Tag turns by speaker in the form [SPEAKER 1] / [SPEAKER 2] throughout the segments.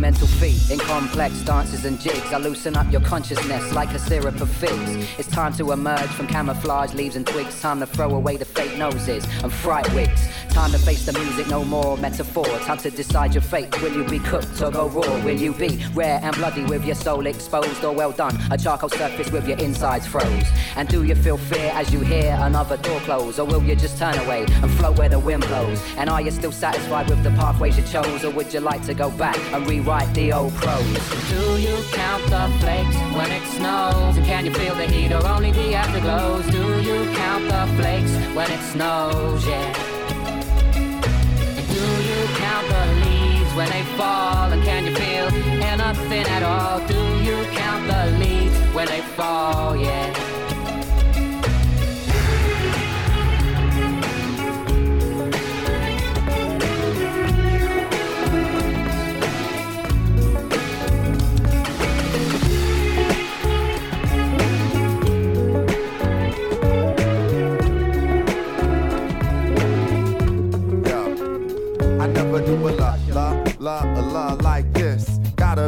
[SPEAKER 1] Mental feet in complex dances and jigs. I loosen up your consciousness like a syrup of figs. It's time to emerge from camouflage leaves and twigs. Time to throw away the fake noses and fright wigs. Time to face the music, no more metaphor. Time to decide your fate. Will you be cooked or go raw? Will you be rare and bloody with your soul exposed or well done? A charcoal surface with your insides froze. And do you feel fear as you hear another door close? Or will you just turn away and float where the wind blows? And are you still satisfied with the pathways you chose? Or would you like to go back and rewrite the old prose?
[SPEAKER 2] Do you count the flakes when it snows? And can you feel the heat or only the afterglows? Do you count the flakes when it snows? Yeah. Count the leaves when they fall? And can you feel anything at all? Do you count the leaves when they fall? Yeah.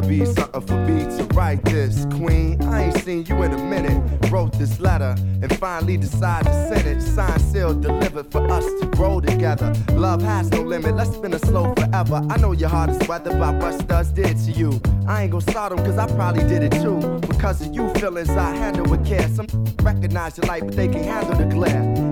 [SPEAKER 3] Be something for me to write this. Queen, I ain't seen you in a minute. Wrote this letter and finally decided to send it. Signed, sealed, delivered for us to grow together. Love has no limit, let's spin a slow forever. I know your heart is weathered by what studs did to you. I ain't gonna start them cause I probably did it too. Because of you feelings I handle with care. Some recognize your light, but they can handle the glare.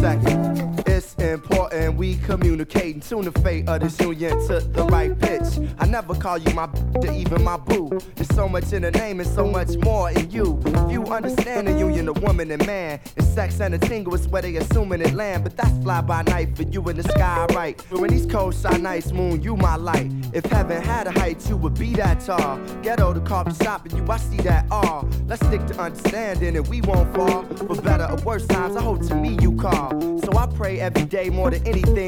[SPEAKER 3] Second communicating. Tune the fate of this union to the right pitch. I never call you my to even my boo. There's so much in the name and so much more in you. If you understand the union of woman and man, it's sex and a tingle is where they assuming it land. But that's fly by night for you in the sky, right? When these cold shine nice moon, you my light. If heaven had a height, you would be that tall. Ghetto the coffee shop and you, I see that all. Let's stick to understanding and we won't fall. For better or worse times, I hope to me you call. So I pray every day more than anything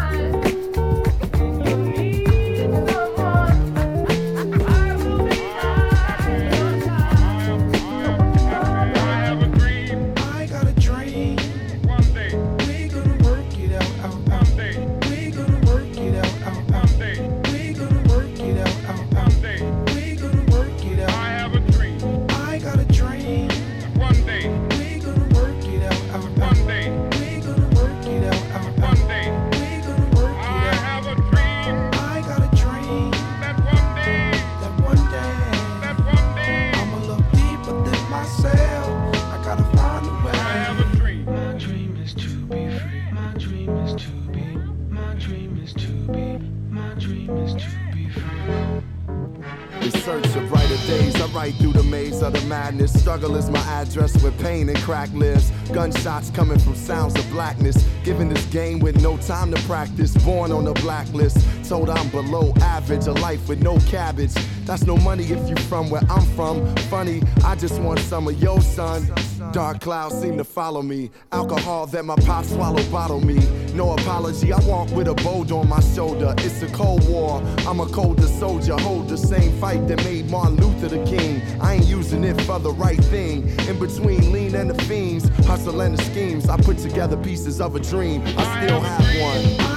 [SPEAKER 3] Pain and crack lives. Gunshots coming from sounds of blackness. Given this game with no time to practice. Born on the blacklist. Told I'm below average. A life with no cabbage. That's no money if you from where I'm from. Funny, I just want some of your son. Dark clouds seem to follow me. Alcohol that my pop swallowed bottle me. No apology, I walk with a bold on my shoulder. It's a cold war. I'm a colder soldier. Hold the same fight that made Martin Luther the king. I ain't using it for the right thing. In between lean and the fiends, hustle and the schemes. I put together pieces of a dream. I still have one.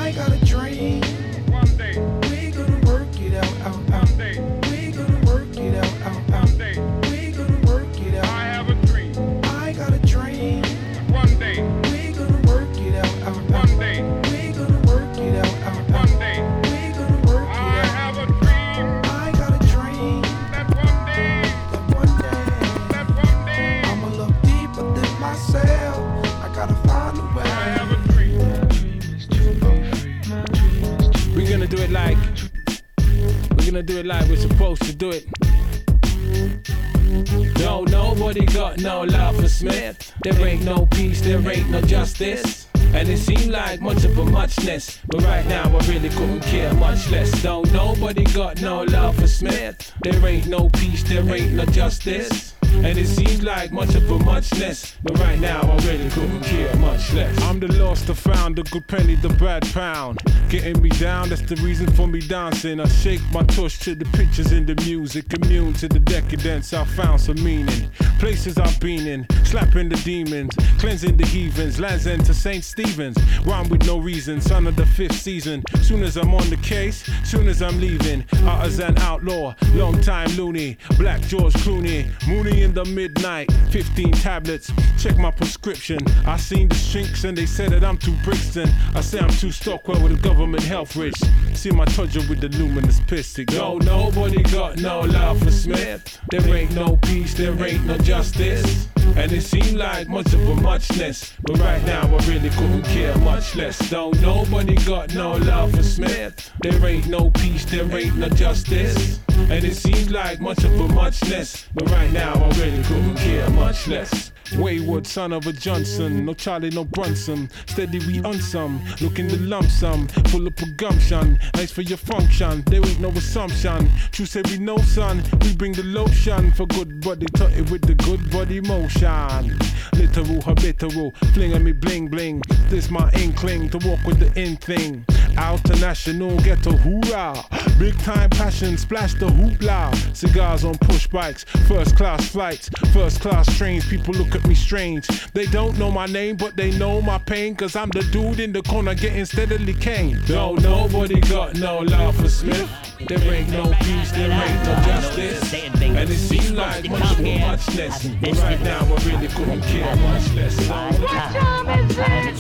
[SPEAKER 4] No love for Smith. There ain't no peace, there ain't no justice. And it seemed like much of a muchness. But right now I really couldn't care much less. Don't nobody got no love for Smith. There ain't no peace, there ain't no justice. And it seems like much of a muchness. But right now I really couldn't care much less. I'm the lost, the found, the good penny, the bad pound. Getting me down, that's the reason for me dancing. I shake my tush to the pictures in the music. Immune to the decadence, I found some meaning. Places I've been in, slapping the demons, cleansing the heathens, lands into St. Stephen's. Rhyme with no reason, son of the fifth season. Soon as I'm on the case, soon as I'm leaving. Artisan outlaw, long time loony. Black George Clooney, Mooney in the midnight. 15 tablets, check my prescription. I seen the shrinks and they said that I'm too Brixton. I say I'm too Stockwell with the government health rich. See my trudger with the luminous pistic. Go, nobody got no love for Smith. There ain't no peace, there ain't no justice. And it seemed like much of a muchness. But right now I really couldn't care much less. Don't nobody got no love for Smith. There ain't no peace, there ain't no justice. And it seems like much of a muchness. But right now I really couldn't care much less. Wayward son of a Johnson, no Charlie, no Brunson. Steady we on some, looking to lump sum, full of gumption. Nice for your function, there ain't no assumption. True say we know, son, we bring the lotion for good body, tuck it with the good body motion. Literal, habitual, flinging me bling bling. This my inkling to walk with the in thing. Out to national, get to hoorah. Big time passion, splash the hoopla. Cigars on push bikes, first class flights, first class trains. People look at me strange. They don't know my name, but they know my pain. Cause I'm the dude in the corner getting steadily cane. No, nobody got no love for Smith. There ain't no peace, there ain't no justice. And it seems like much a muchness. But right now I really couldn't care much less.
[SPEAKER 5] What time is it?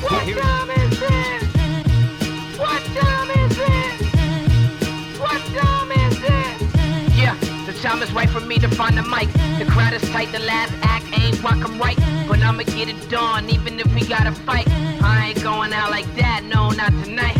[SPEAKER 5] What time is it? What time is it? What time is it?
[SPEAKER 6] Yeah, the time is right for me to find the mic. The crowd is tight, the last act ain't rock 'em right. But I'ma get it done, even if we gotta fight. I ain't going out like that, no, not tonight.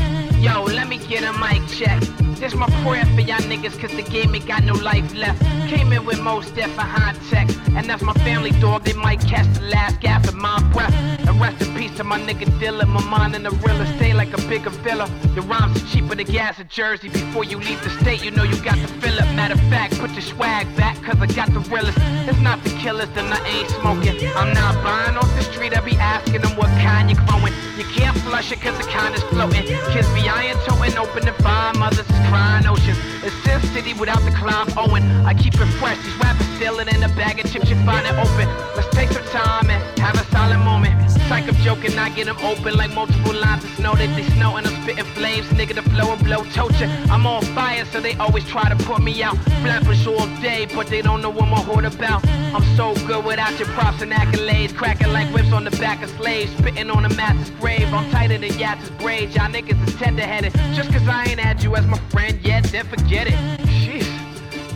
[SPEAKER 6] Yo, let me get a mic check. This my prayer for y'all niggas, cause the game ain't got no life left. Came in with most death and high tech. And that's my family dog, they might catch the last gasp of my breath. And rest in peace to my nigga Dilla, my mind in the real estate like a bigger villa. Your rhymes are cheaper than gas in Jersey. Before you leave the state, you know you got to fill up. Matter of fact, put your swag back, cause I got the realest. It's not the killers, then I ain't smoking. I'm not buying off the street, I be asking them what kind you growing. You can't flush it cause the kind is floating. Kids be iron toting, open the fire, mothers is crying oh, ocean. It's Sin City without the Clive Owen. I keep it fresh, these rappers stealing in a bag of chips, you find it open. Let's take some time and have a silent moment. Psych, I'm joking, I get them open like multiple lines of snow that they snow and I'm spitting flames. Nigga, the flow and blow torture. I'm on fire, so they always try to put me out. Flappers all day, but they don't know what my hood about. I'm so good without your props and accolades. Cracking like whips on the back of slaves. Spitting on a master's grave. I'm tighter than Yatz's braids. Y'all niggas is tender headed. Just cause I ain't had you as my friend yet, then forget it. Jeez.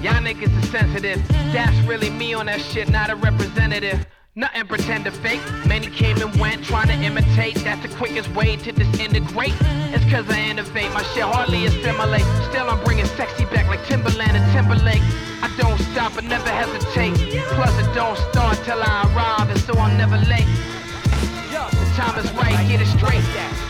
[SPEAKER 6] Y'all niggas is sensitive. That's really me on that shit, not a representative. Nothing pretend to fake. Many came and went trying to imitate. That's the quickest way to disintegrate. It's cause I innovate. My shit hardly assimilate. Still I'm bringing sexy back like Timbaland and Timberlake. I don't stop, I never hesitate. Plus it don't start till I arrive, and so I'm never late. The time is right, get it straight.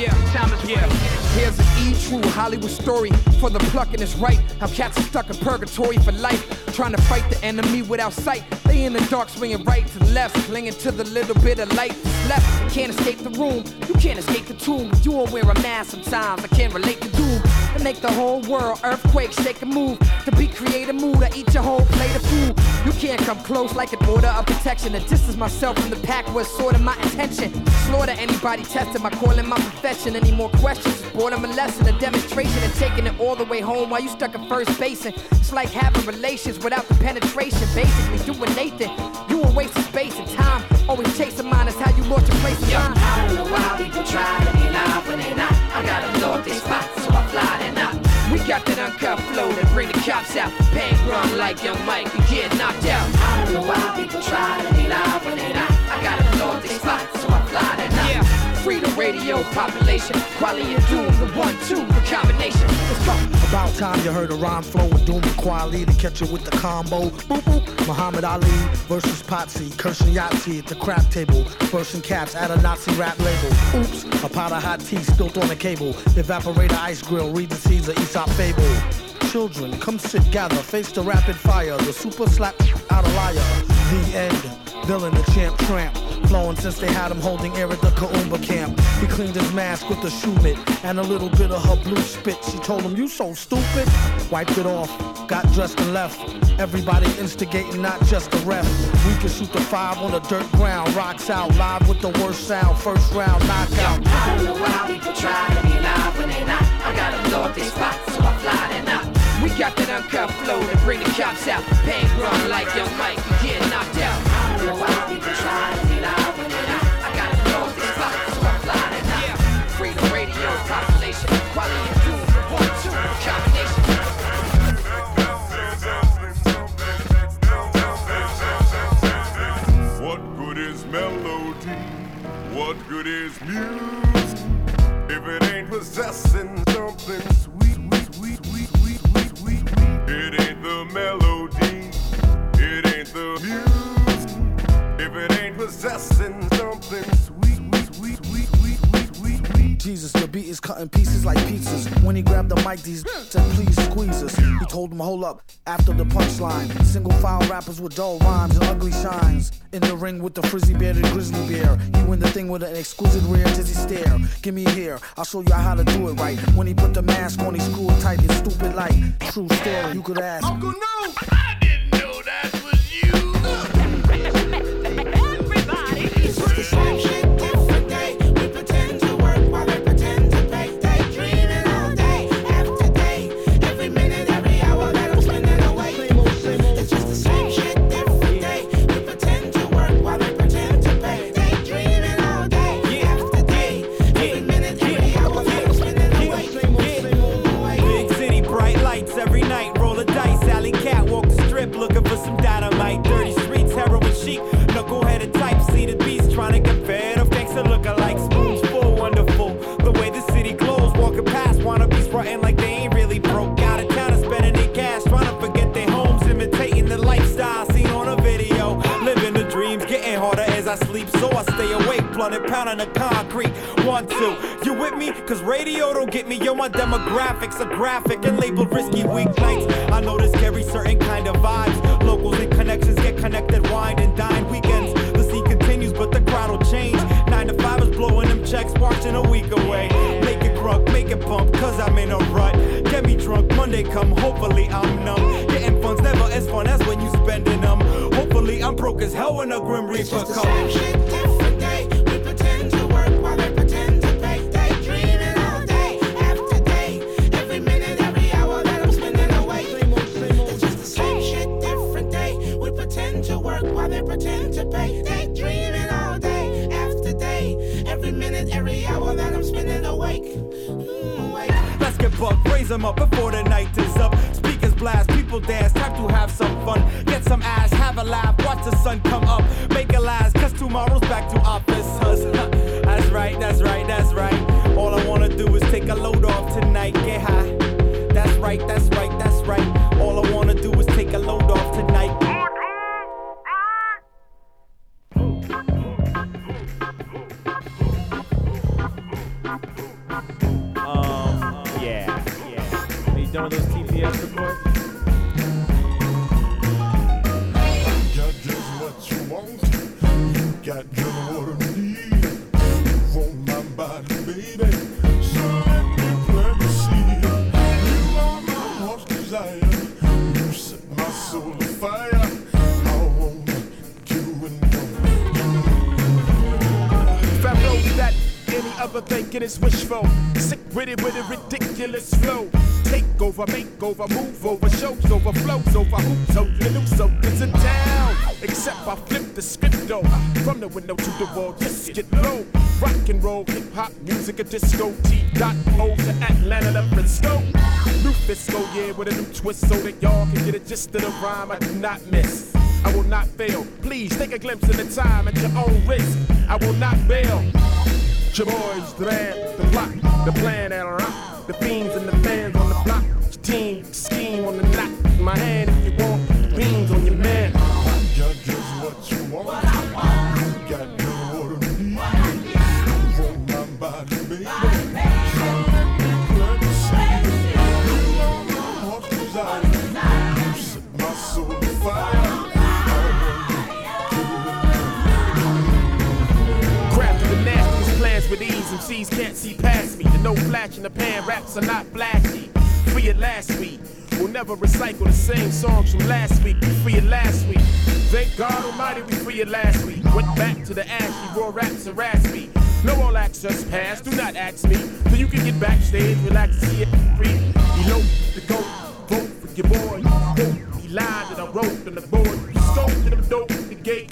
[SPEAKER 6] Yeah, time is right.
[SPEAKER 7] Here's an E true Hollywood story for the plucking is right. How cats are stuck in purgatory for life, trying to fight the enemy without sight. They in the dark, swinging right to left, clinging to the little bit of light that's left. Can't escape the room, you can't escape the tomb. You all wear a mask sometimes. I can't relate to doom. To make the whole world earthquake, shake and move. To be creative mood, I eat your whole plate of food. You can't come close like an order of protection. To distance myself from the pack was sort of my intention. Slaughter anybody testing my calling my profession. Any more questions? Boredom a lesson, a demonstration, and taking it all the way home while you stuck at first base. It's like having relations without the penetration. Basically, doing Nathan. You a waste of space and time. Always chasing mine is how you launch a place of time.
[SPEAKER 8] I don't know why people try to be live when they not. I got a they spot,
[SPEAKER 7] got that uncut flow that bring the cops out. Bang run like young Mike, you get knocked out.
[SPEAKER 8] I don't know why people try to be live when they not. I got a lord spot, so I fly them out.
[SPEAKER 7] Yeah, freedom radio population, quality and doom, the one, two, the combination. Let's go.
[SPEAKER 9] About time you heard a rhyme flow with Doom and Quali to catch you with the combo. Boop boop. Muhammad Ali versus Potsy. Cursing Yahtzee at the crap table. Bursting caps at a Nazi rap label. Oops, a pot of hot tea spilt on the cable. Evaporator ice grill. Read the seeds of Aesop fable. Children, come sit, gather, face the rapid fire. The super slap out a liar. The end. Villain, the champ, tramp. Since they had him holding air at the Kaumba camp. He cleaned his mask with a shoe mitt and a little bit of her blue spit. She told him, You so stupid. Wiped it off, got dressed and left. Everybody instigating, not just the ref. We can shoot the five on the dirt ground. Rocks out, live with the worst sound. First round, knockout.
[SPEAKER 8] I don't know why people try to be live when they not. I got a lofty spot, so I fly that out.
[SPEAKER 7] We got that uncut flow to bring the cops out. Pain run like your mic, you get knocked out.
[SPEAKER 8] I don't know why people try
[SPEAKER 10] good is? If it ain't possessing something sweet, sweet, sweet, sweet, sweet, sweet, it ain't the melody. It ain't the music. If it ain't possessing something
[SPEAKER 9] Jesus, the beat is cutting pieces like pizzas. When he grabbed the mic, these said, please squeeze us. He told him, hold up, after the punchline. Single file rappers with dull rhymes and ugly shines. In the ring with the frizzy bearded grizzly bear. He win the thing with an exquisite rear dizzy stare. Give me here, I'll show you how to do it right. When he put the mask on, he screwed tight and stupid like. True story, you could ask.
[SPEAKER 10] Uncle No,
[SPEAKER 11] blunted, pounding the concrete. One, two. You with me? Cause radio don't get me. Yo, my demographics are graphic and labeled risky weeknights. I know this carries certain kind of vibes. Locals and connections get connected, wine and dine weekends. The scene continues, but the crowd will change. Nine to five is blowing them checks, watching a week away. Make it crunk, make it bump, cause I'm in a rut. Get me drunk, Monday come, hopefully I'm numb. Getting funds never as fun as when you spending them. Hopefully I'm broke as hell when a grim reaper comes.
[SPEAKER 12] Every minute, every hour that I'm spending awake. Mm, awake.
[SPEAKER 11] Let's get bucked, raise them up before the night is up. Speakers blast, people dance, time to have some fun. Get some ass, have a laugh, watch the sun come up. Make it last, cause tomorrow's back to office. that's right, that's right, that's right. All I wanna do is take a load off tonight, get high. That's right, that's right, that's right. All I wanna do is take a load off tonight.
[SPEAKER 13] Over, move over, shows over, flows over, hoops over, new soakers in town. Except I flip the script though. From the window to the wall, just get low. Rock and roll, hip hop, music, a disco, T dot O to Atlanta to Frisco. New Fisco, yeah, with a new twist so that y'all can get a gist of the rhyme I do not miss. I will not fail. Please take a glimpse of the time at your own risk. I will not bail. Your boys, the man, the block, the plan, MCs can't see past me. The no flash in the pan raps are not flashy. Free it last week. We'll never recycle the same songs from last week. We free it last week. Thank God Almighty we free it last week. Went back to the ashy, raw raps and raspy. No all access pass, do not ask me. So you can get backstage, relax see it free. Elope to go, vote for your boy. He lied that I wrote on the board. Scope to them dope, the gate,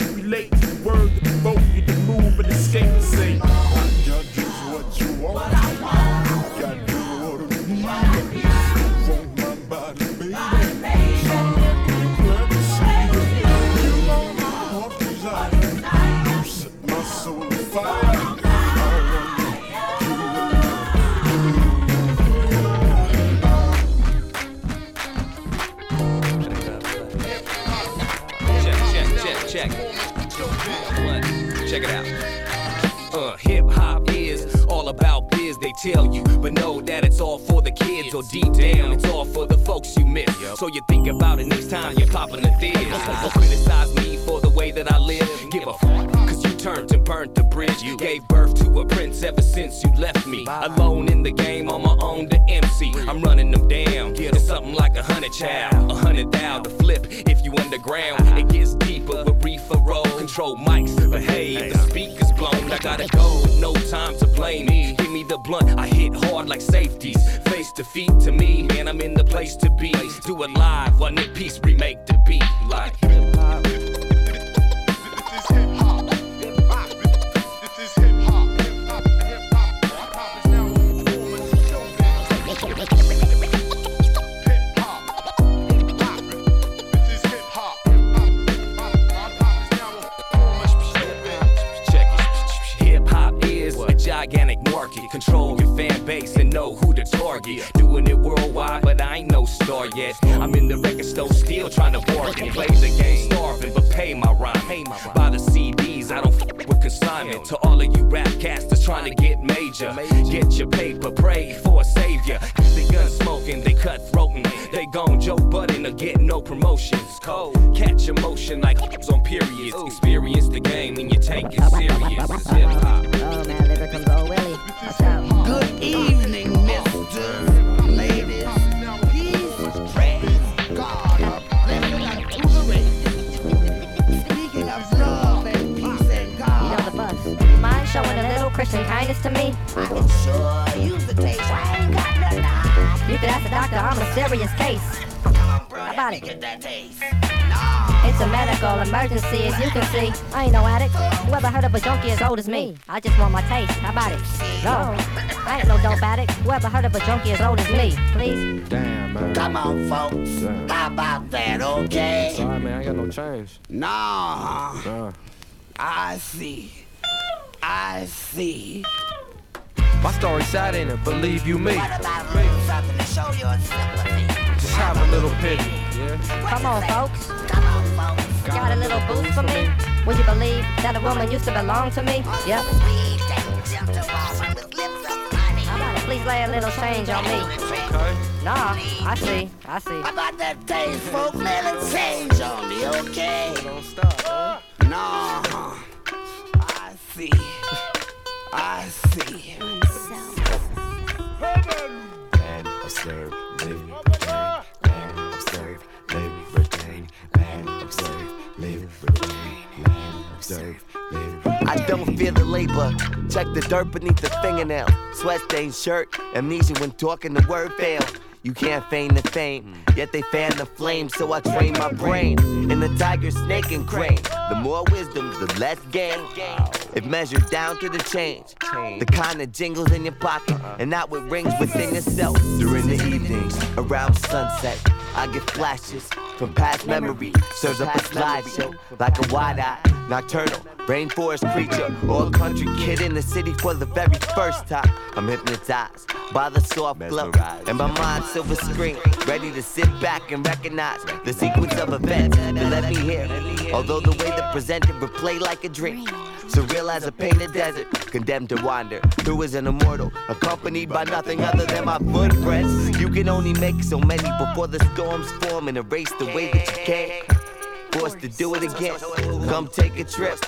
[SPEAKER 14] tell you. But know that it's all for the kids, or deep down, it's all for the folks you miss. So you think about it next time you're popping the thiz. Don't criticize me for the way that I live. Give a fuck, cause you turned and burnt the bridge. You gave birth to a prince ever since you left me. Alone in the game, on my own, the MC. I'm running them down. It's something like a hundred child, a hundred thou to flip if you underground. It gets deeper with reefer roll. Control mics, behave. The speakers blown. I gotta go, no time to blame me. Blunt, I hit hard like safeties. Face defeat to me, man, I'm in the place to be. Do it live, one in piece, remake the beat. Control your fan base and know who to target. Doing it worldwide, but I ain't no star yet. I'm in the record store still trying to bargain. Play the game, starving, but pay my rhyme. Buy the CDs, I don't f with consignment. To all of you rap casters trying to get major. Get your paper, pray for a savior. They gun smoking, they cut throating. They gon' Joe Budden or get no promotions. Cold, catch emotion like on periods. Experience the game when you take it serious. It's hip hop.
[SPEAKER 15] Oh man, comes old Willie. What's up?
[SPEAKER 16] Good evening, Mr. Ladies. Peace, praise God. Living up to the race. Speaking of love and peace and God.
[SPEAKER 15] You know the bus. Mind showing a little Christian kindness to me?
[SPEAKER 16] I can sure use the taste. I ain't got nothing to hide.
[SPEAKER 15] You could ask the doctor, I'm a serious case. How about it?
[SPEAKER 16] Get that taste.
[SPEAKER 15] It's a medical emergency, as you can see. I ain't no addict. Whoever heard of a junkie as old as me? I just want my taste. How about it? No, I ain't no dope addict. Who ever heard of a junkie as old as me? Please.
[SPEAKER 17] Damn, man.
[SPEAKER 16] Come on, folks. How about that, okay?
[SPEAKER 17] Sorry, man. I ain't got no change.
[SPEAKER 16] Nah,
[SPEAKER 17] Nah.
[SPEAKER 16] I see. I see.
[SPEAKER 18] My story's sad in it, believe you me.
[SPEAKER 16] What about a little something to show your sympathy?
[SPEAKER 18] Just have a little pity.
[SPEAKER 15] Come on, folks.
[SPEAKER 16] Come on, folks.
[SPEAKER 15] Got a little boost for me? Would you believe that a woman used to belong to me? Yep. How about it? Please lay a little change on me.
[SPEAKER 18] Okay.
[SPEAKER 15] Nah, I see. I see.
[SPEAKER 16] How about that taste, folks? lay Little change on me, okay?
[SPEAKER 18] Don't stop,
[SPEAKER 16] Nah, I see. I see.
[SPEAKER 19] and observe, live,
[SPEAKER 20] I don't feel the labor. Check the dirt beneath the fingernail. Sweat stained shirt. Amnesia when talking, the word fail. You can't feign the fame, yet they fan the flame, so I train my brain. In the tiger, snake, and crane. The more wisdom, the less gain. It measures down to the change. The kind that jingles in your pocket, and not what rings within yourself. During the evenings, around sunset, I get flashes from past memory. Serves up a slideshow like a wide eye, nocturnal, rainforest creature, or a country kid in the city for the very first time. I'm hypnotized by the soft glow, and my mind silver screen, ready to sit back and recognize the sequence of events that let me hear. Although the way they presented replay like a dream. Surreal as a painted desert, condemned to wander through as an immortal, accompanied by nothing other than my footprints. You can only make so many before the storms form and erase the way that you came. Forced to do it again. Come take a trip.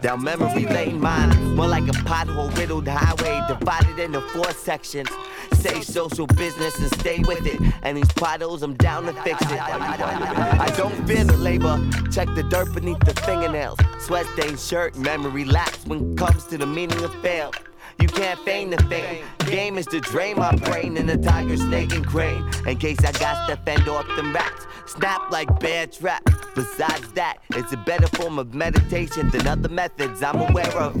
[SPEAKER 20] Down memory lane, mine more like a pothole riddled highway divided into four sections. Say social business and stay with it. And these potholes, I'm down to fix it. I don't fear the labor. Check the dirt beneath the fingernails. Sweat stained shirt, memory lapse when comes to the meaning of fail. You can't feign the fame. Game is to drain my brain in a tiger, snake, and crane. In case I got to fend off them rats. Snap like bear trap. Besides that, it's a better form of meditation than other methods I'm aware of.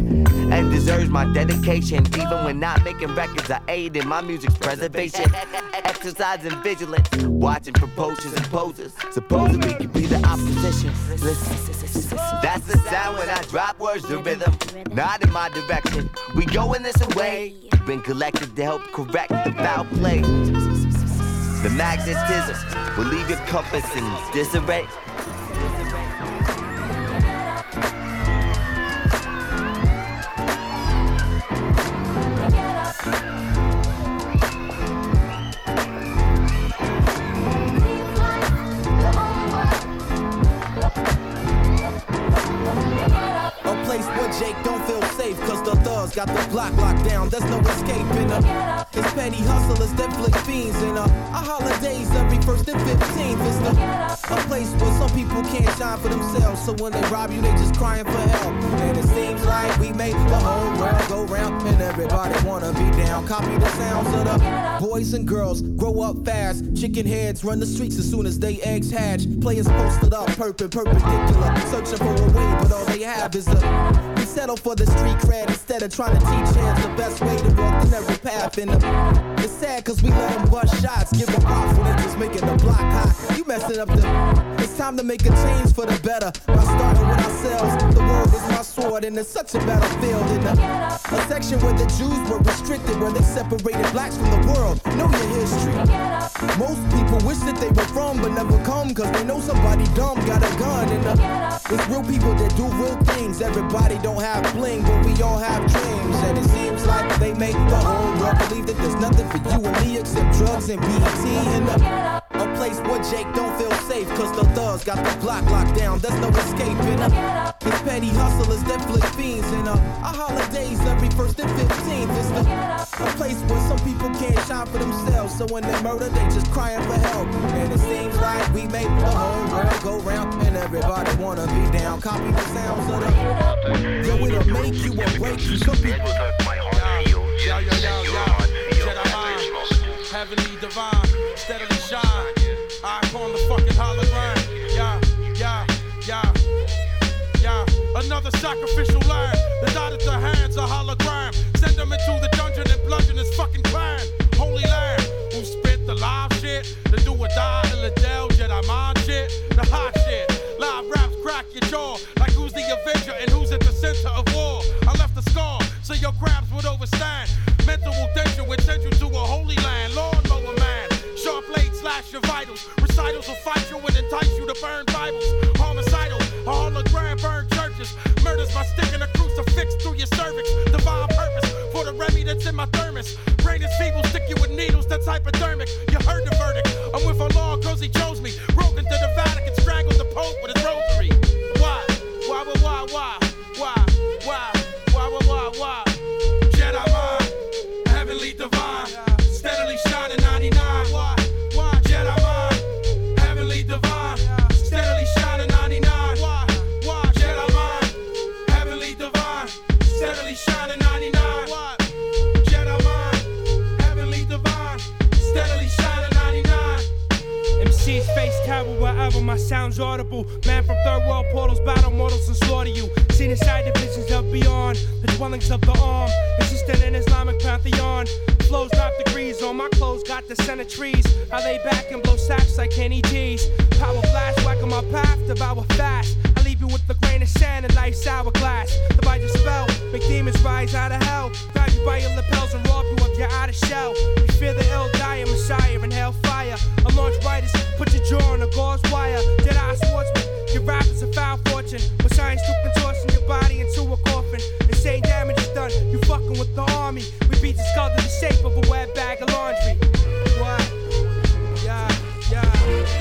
[SPEAKER 20] And deserves my dedication. Even when not making records, I aid in my music's preservation. Exercising vigilance, watching for poachers and posers. Supposedly could be the opposition. Listen, that's the sound when I drop words to rhythm. Not in my direction. We go in this away. Been collected to help correct the foul play. The magnetism will leave your compass in disarray.
[SPEAKER 3] Got the block locked down. There's no escaping uh, It's petty hustlers that flick fiends And uh, our holidays every first and 15th It's the, a place where people can't shine for themselves. So when they rob you they just crying for help. And it seems like we make the whole world go round. And everybody wanna be down. Copy the sounds of the boys and girls. Grow up fast. Chicken heads run the streets as soon as they eggs hatch. Players posted up perp- perpendicular. Searching for a way but all they have is a we settle for the street cred. Instead of trying to teach hands the best way to walk in every path. And uh, it's sad cause we let them bust shots, give them props when they just making the block hot. You messing up the. It's time to make a change for the better. By starting with ourselves, the world is my sword, and it's such a battlefield. In a, a section where the Jews were restricted, where they separated blacks from the world. Know your history. Most people wish that they were from, but never come cause they know somebody dumb got a gun. In uh, it's real people that do real things. Everybody don't have bling, but we all have dreams. And it seems like they make the whole world believe that there's nothing for you and me except drugs and BT. And uh, a place where Jake don't feel safe, cause the thugs got the block locked down. There's no escaping. It's petty hustlers that flick fiends. And uh, our holidays every first and 15th. It's the, a place where some people can't shine for themselves. So when they murder, they just crying for help. And it seems like we make the whole world go round. And everybody wanna be down. Copy the sounds of the. Yo, it'll make you or break you. Some people.
[SPEAKER 21] Yo, yo, yo, yo. Heavenly divine. Steadily shine. I upon the fucking hologram. Yeah, yeah, yeah. Yeah, another sacrificial lamb The died at the hands of hologram. Send them into the dungeon and bludgeon his fucking clan. Holy lamb, who spit the live shit, the do or die, the Liddell, Jedi mind shit, the hot shit. Live raps crack your jaw like who's the Avenger and who's at the center of war. I left a scar so your crabs would overstand. Mental danger would send you to a holy land. Lawnmower man, sharp blade slash your vitals. Recitals will fight you and entice you to burn Bibles. Homicidal, a hologram burn churches. Murders by sticking a crucifix through your cervix. Divine purpose for the Remy that's in my thermos. Brain is feeble, stick you with needles that's hypodermic. You heard the verdict. I'm with a law cause he chose me. Broke into the Vatican, strangled the Pope with his rosary. Why? Why, why, why, why? Why? Why? Why, why, why,
[SPEAKER 22] Man from third world portals, battle mortals and slaughter you. Seen inside the visions of beyond, the dwellings of the arm. Existing in Islamic pantheon. flows knock degrees on my clothes, got the center trees. I lay back and blow sacks like Kenny G's. Power blast, whack on my path, devour fast. With the grain of sand and life's hourglass. The bite your spell, make demons rise out of hell. Grab you by your lapels and rob you of your outer shell. You fear the ill dire messiah in hellfire. Launch brightest, put your jaw on a gauze wire. Eye swordsman, your rap is a foul fortune. With science to contortion your body into a coffin. Insane damage is done, you fucking with the army. We beat the skull to the shape of a wet bag of laundry. What? Yeah, yeah.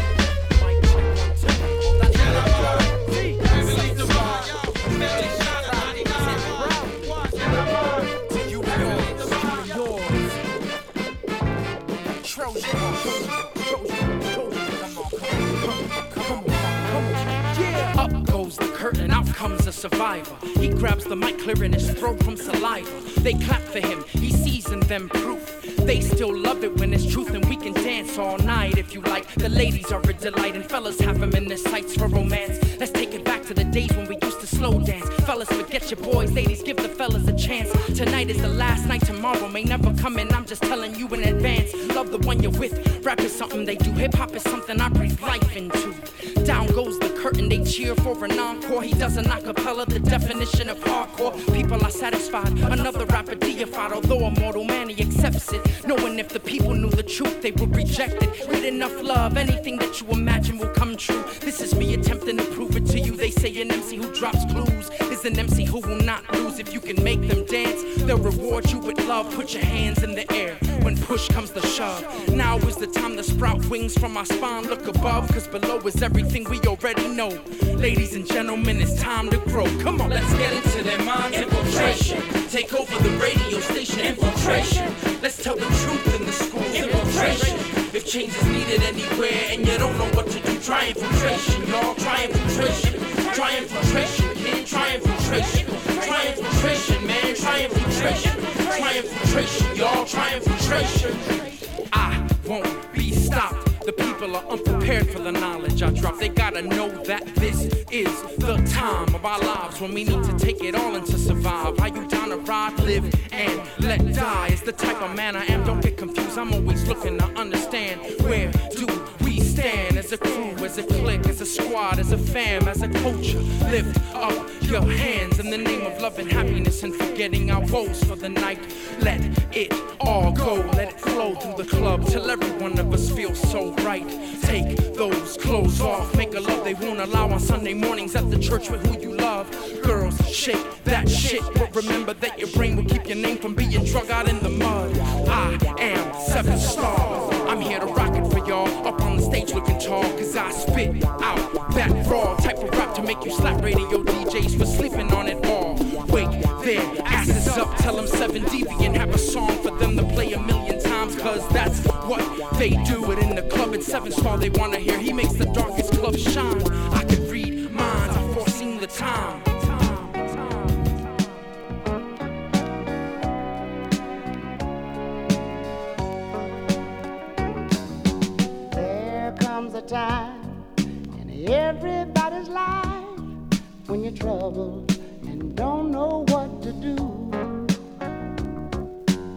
[SPEAKER 23] A survivor. He grabs the mic, clearing his throat from saliva. They clap for him, he sees in them proof. They still love it when it's truth, and we can dance all night if you like. The ladies are a delight, and fellas have them in their sights for romance. Let's take it back to the days when we used to slow dance. Fellas, forget your boys, ladies, give the fellas a chance. Tonight is the last night, tomorrow may never come, and I'm just telling you in advance. Love the one you're with. Rap is something they do, hip hop is something I breathe life into. Down goes the curtain, they cheer for an encore. He does an acapella, the definition of hardcore. People are satisfied, another rapper deified, although a mortal man, he accepts it. Knowing if the people knew the truth, they would reject it. With enough love, anything that you imagine will come true. This is me attempting to prove it to you. They say an MC who drops clues is an MC who will not lose. If you can make them dance, they'll reward you with love. Put your hands in the air when push comes to shove. Now is the time to sprout wings from our spine. Look above, cause below is everything we already know. Ladies and gentlemen, it's time to grow. Come on,
[SPEAKER 24] Let's get into their minds. Infiltration. Take over the radio station. Infiltration. Let's tell the truth in the schools. Infiltration. If change is needed anywhere and you don't know what to do, try infiltration, y'all. Try infiltration. Try infiltration, kid. Try infiltration. Try infiltration, man. Try infiltration. Try infiltration, y'all. Try infiltration.
[SPEAKER 23] I won't be stopped. The people are unprepared for the knowledge I drop. They gotta know that this is the time of our lives when we need to take it all in to survive. Are you down to ride, live, and let die? Is the type of man I am. Don't get confused. I'm always looking to understand where do we stand as a crew, as a clique, as a squad, as a fam, as a culture. Lift up your hands in the name of love and happiness and forgetting our woes for the night. Let it all go, let it flow through the club till every one of us feels so right. Take those clothes off, make a love they won't allow on Sunday mornings at the church with who you love. Girls, shake that shit, but remember that your brain will keep your name from being drug out in the mud. I am seven stars. I'm here to rock stage looking tall, cause I spit out that raw type of rap to make you slap radio DJs for sleeping on it all. Wake their asses up, tell them 7 dB and have a song for them to play a million times, cause that's what they do it in the club at 7 Star. They wanna hear he makes the darkest club shine. I could read minds, I've foreseen the time.
[SPEAKER 25] Time in everybody's life when you're troubled and don't know what to do.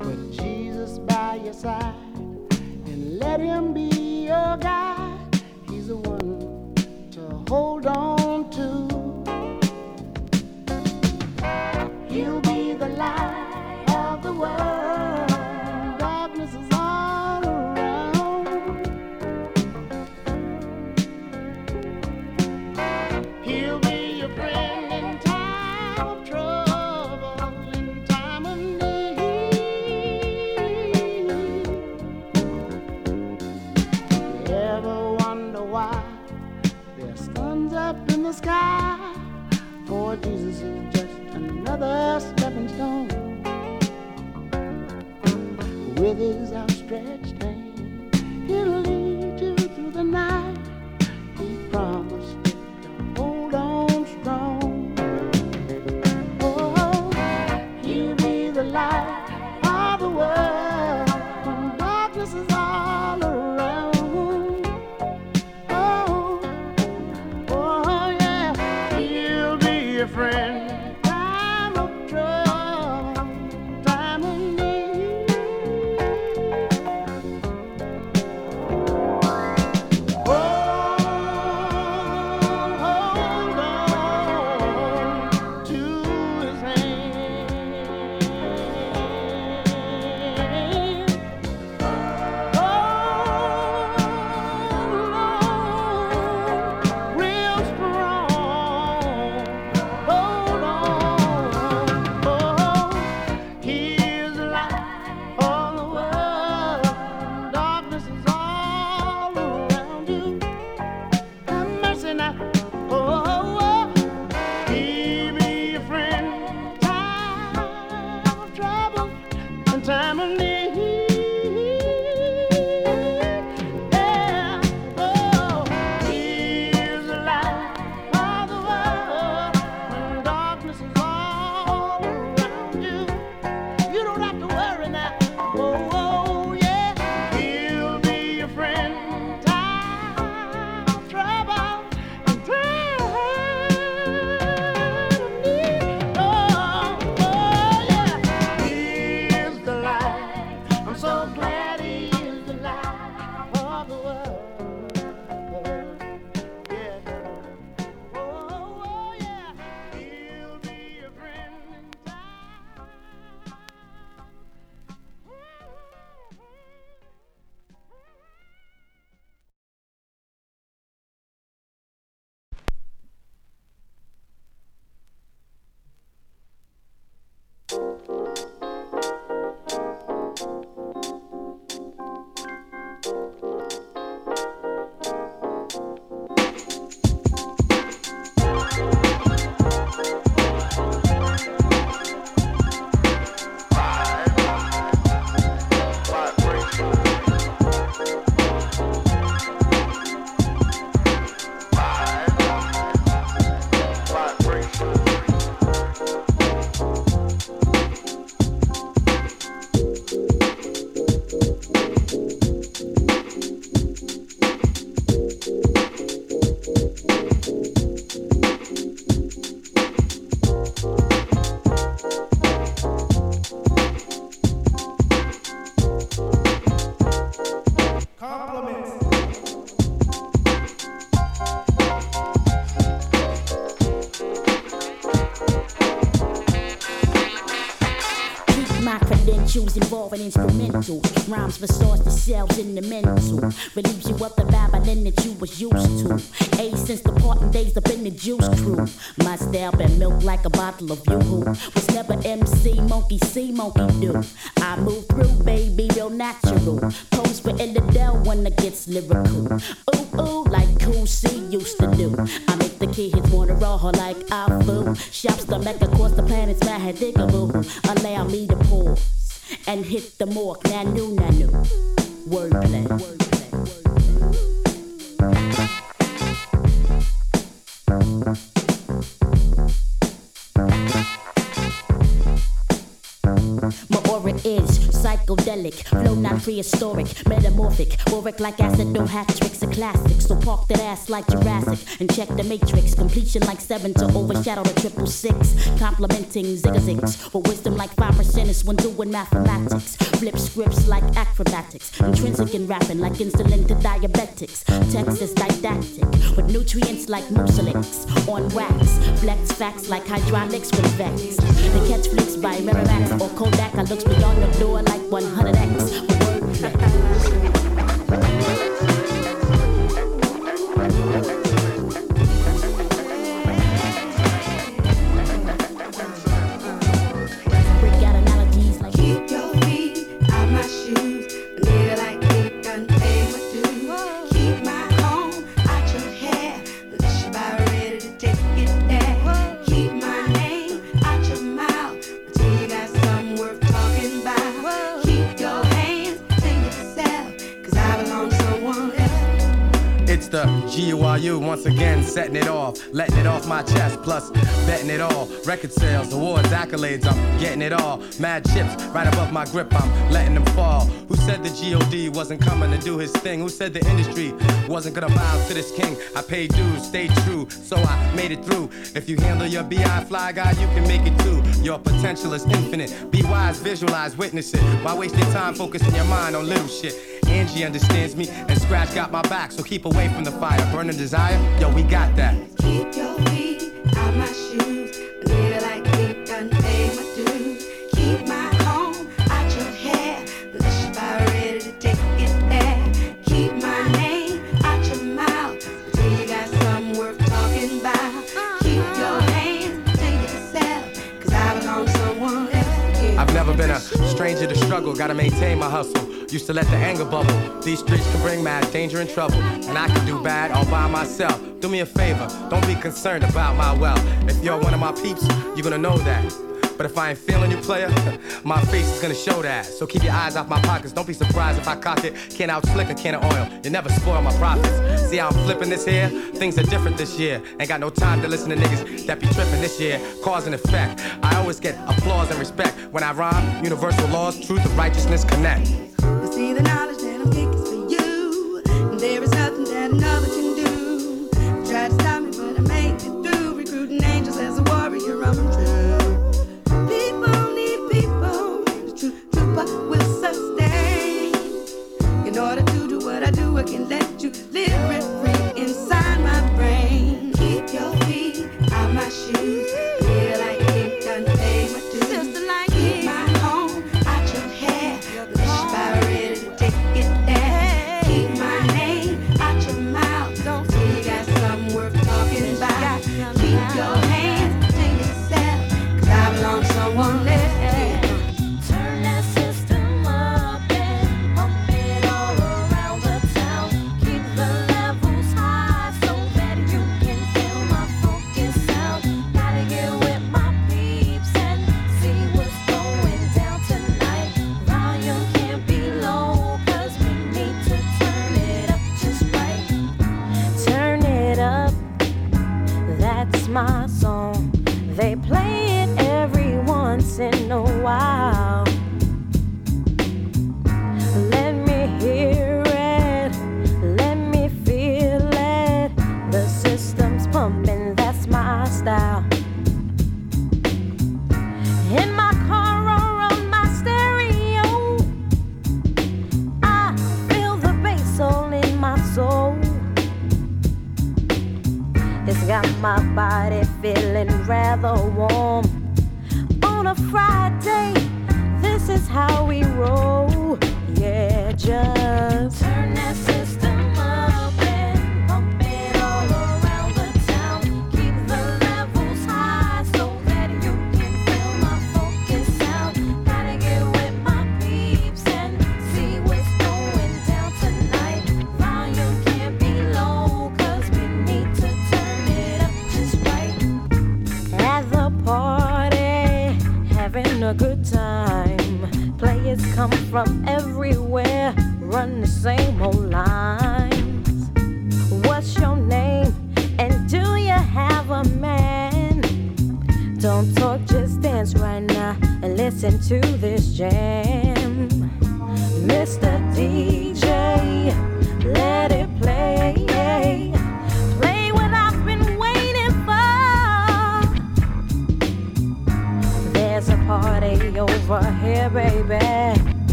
[SPEAKER 25] Put Jesus by your side and let him be your guide. He's the one to hold on to. He'll be the light of the world. Sky? For Jesus is just another stepping stone. With his outstretched hand, he'll lead you through the night. Friend.
[SPEAKER 26] Instrumentals. Rhymes restores the cells in the mental. The mark. Nanu, nanu. Wordplay. My aura is psychedelic, flow not prehistoric, metamorphic, work like acid, no hat tricks, a classic. So park that ass like Jurassic and check the matrix. Completion like seven to overshadow the triple six. Complimenting zigzags with wisdom like five percenters when doing mathematics. In rapping like insulin to diabetics. Text is didactic with nutrients like mucilix on wax. Flex facts like hydraulics with vex. The catch flicks by Miramax or Kodak. I looks beyond the door like 100x.
[SPEAKER 11] setting it off, letting it off my chest, plus betting it all. Record sales, awards, accolades, I'm getting it all. Mad chips right above my grip, I'm letting them fall. Who said the GOD wasn't coming to do his thing? Who said the industry wasn't gonna bow to this king? I paid dues, stayed true, so I made it through. If you handle your BI fly guy, you can make it too. Your potential is infinite. Be wise, visualize, witness it. Why waste your time focusing your mind on little shit? Angie understands me, and Scratch got my back, so keep away from the fire. Burning desire, yo, we got that.
[SPEAKER 27] Keep your feet out my shoes.
[SPEAKER 11] Stranger to struggle, gotta maintain my hustle. Used to let the anger bubble. These streets can bring mad danger and trouble. And I can do bad all by myself. Do me a favor, don't be concerned about my wealth. If you're one of my peeps, you're gonna know that. But if I ain't feeling you, player, my face is gonna show that. So keep your eyes off my pockets. Don't be surprised if I cock it. Can't out slick a can of oil. You never spoil my profits. See how I'm flipping this here? Things are different this year. Ain't got no time to listen to niggas that be tripping this year. Cause and effect. I always get applause and respect. When I rhyme, universal laws, truth, and righteousness connect.
[SPEAKER 27] See the knowledge that I'm for you. And there is nothing that another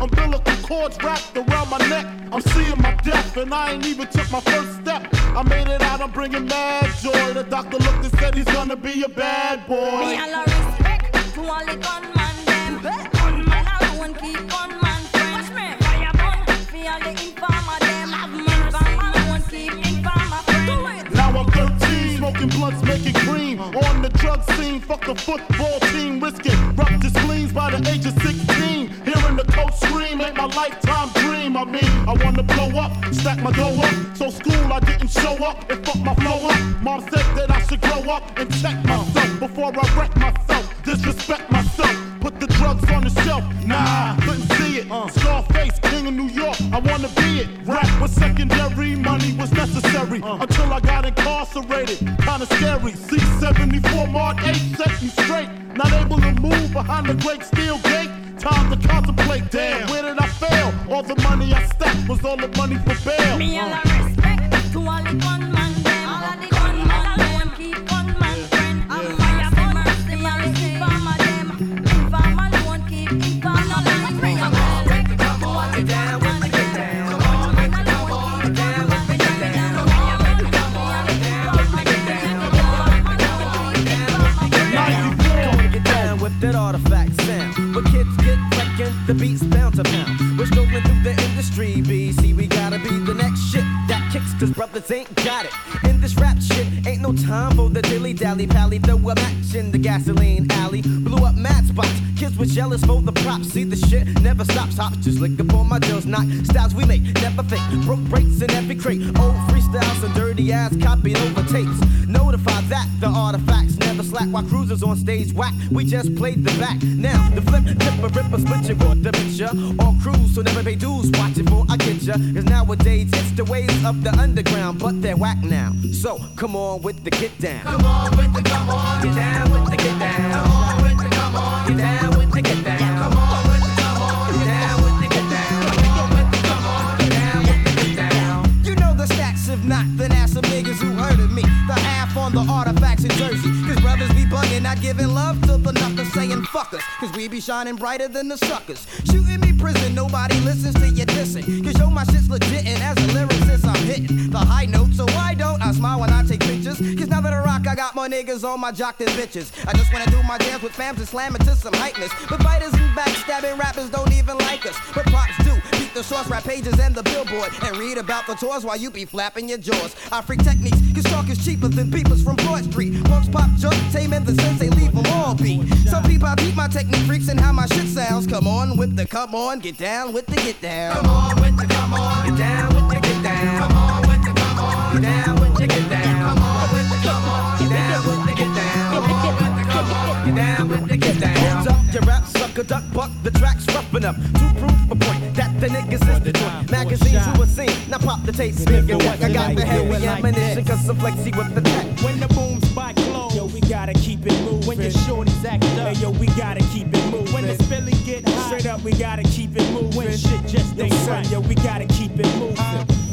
[SPEAKER 28] Umbilical cords wrapped around my neck. I'm seeing my death, and I ain't even took my first step. I made it out, I'm bringing mad joy. The doctor looked and said he's gonna be a bad boy.
[SPEAKER 29] Me all a respect to all the gunman them. Gunman alone keep gunman friend. Fire burn for all the informer them. Have informer alone keep informer friend.
[SPEAKER 28] Now I'm 13, smoking blunts, making cream. On the drug scene, fuck the football team, risking ruptured spleens by the age of 16. Ain't my lifetime dream. I mean, I wanna blow up, stack my dough up. So school I didn't show up and fuck my flow up. Mom said that I should grow up and check myself before I wreck myself, disrespect myself. Put the drugs on the shelf, nah, couldn't see it. Uh. Scarface, king of New York, I wanna be it. Rap was secondary, money was necessary. Uh. Until I got incarcerated, kinda scary. C74 Mark 8 set me straight. Not able to move behind the great steel gate. Time to contemplate, damn, where did I fail? All the money I stacked was all the money for bail.
[SPEAKER 29] Me all the
[SPEAKER 3] beats bound to pound. We're strolling through the industry, BC. We gotta be the next shit that kicks, cause brothers ain't got it. In this rap shit, ain't no time the dilly dally pally. Throw a match in the gasoline alley. Blew up mad spots. Kids were jealous for the props. See the shit never stops. Hops just up on my deals. not styles we make, never fake. Broke breaks in every crate. Old freestyles and dirty ass copied over tapes. Notify that the artifacts never slack while cruisers on stage whack. We just played the back. Now the flip, tipper, ripper, split you with the picture. On cruise, so never pay dues. Watch it for I get ya. Cause nowadays it's the ways of the underground, but they're whack now. So come on with the get down. The artifacts in Jersey. Cause brothers be bugging, not giving love to the knuckers saying fuck us. Cause we be shining brighter than the suckers. Shooting me prison, nobody listens to you dissing. Cause yo, my shit's legit, and as a lyricist, I'm hitting the high note. So why don't I smile when I take pictures? Cause now that I rock, I got more niggas on my jock than bitches. I just wanna do my dance with fams and slam it to some hypeness. But fighters and backstabbing rappers don't even like us. But props do. Beat the source, rap pages, and the billboard. And read about the tours while you be flapping your jaws. I freak techniques, cause talk is cheaper than beepers from Broad Street. Punks pop jerk, tame in the sense they leave them all beat. Some people I keep my technique freaks and how my shit sounds. Come on with the come on, get down with the get down. Come on with the come on, get down with the get down. Come on with the come on, get down with the get down. Come on with the come on, get down with the get down. Come on with the come on, get down with the get down. Hold up, your rap sucker, duck buck, the track's roughing up. To prove a point the niggas is the joint. Magazines you will see, now pop the tape, speak and whack. I got the heavy ammunition, cause some flexy with the tech.
[SPEAKER 30] When the boom by close, yo, we gotta keep it moving. When your shorties act up, hey, yo, we gotta keep it moving. When the spilly get hot, straight up, we gotta keep it moving. When shit just ain't right, yo, we gotta keep it moving.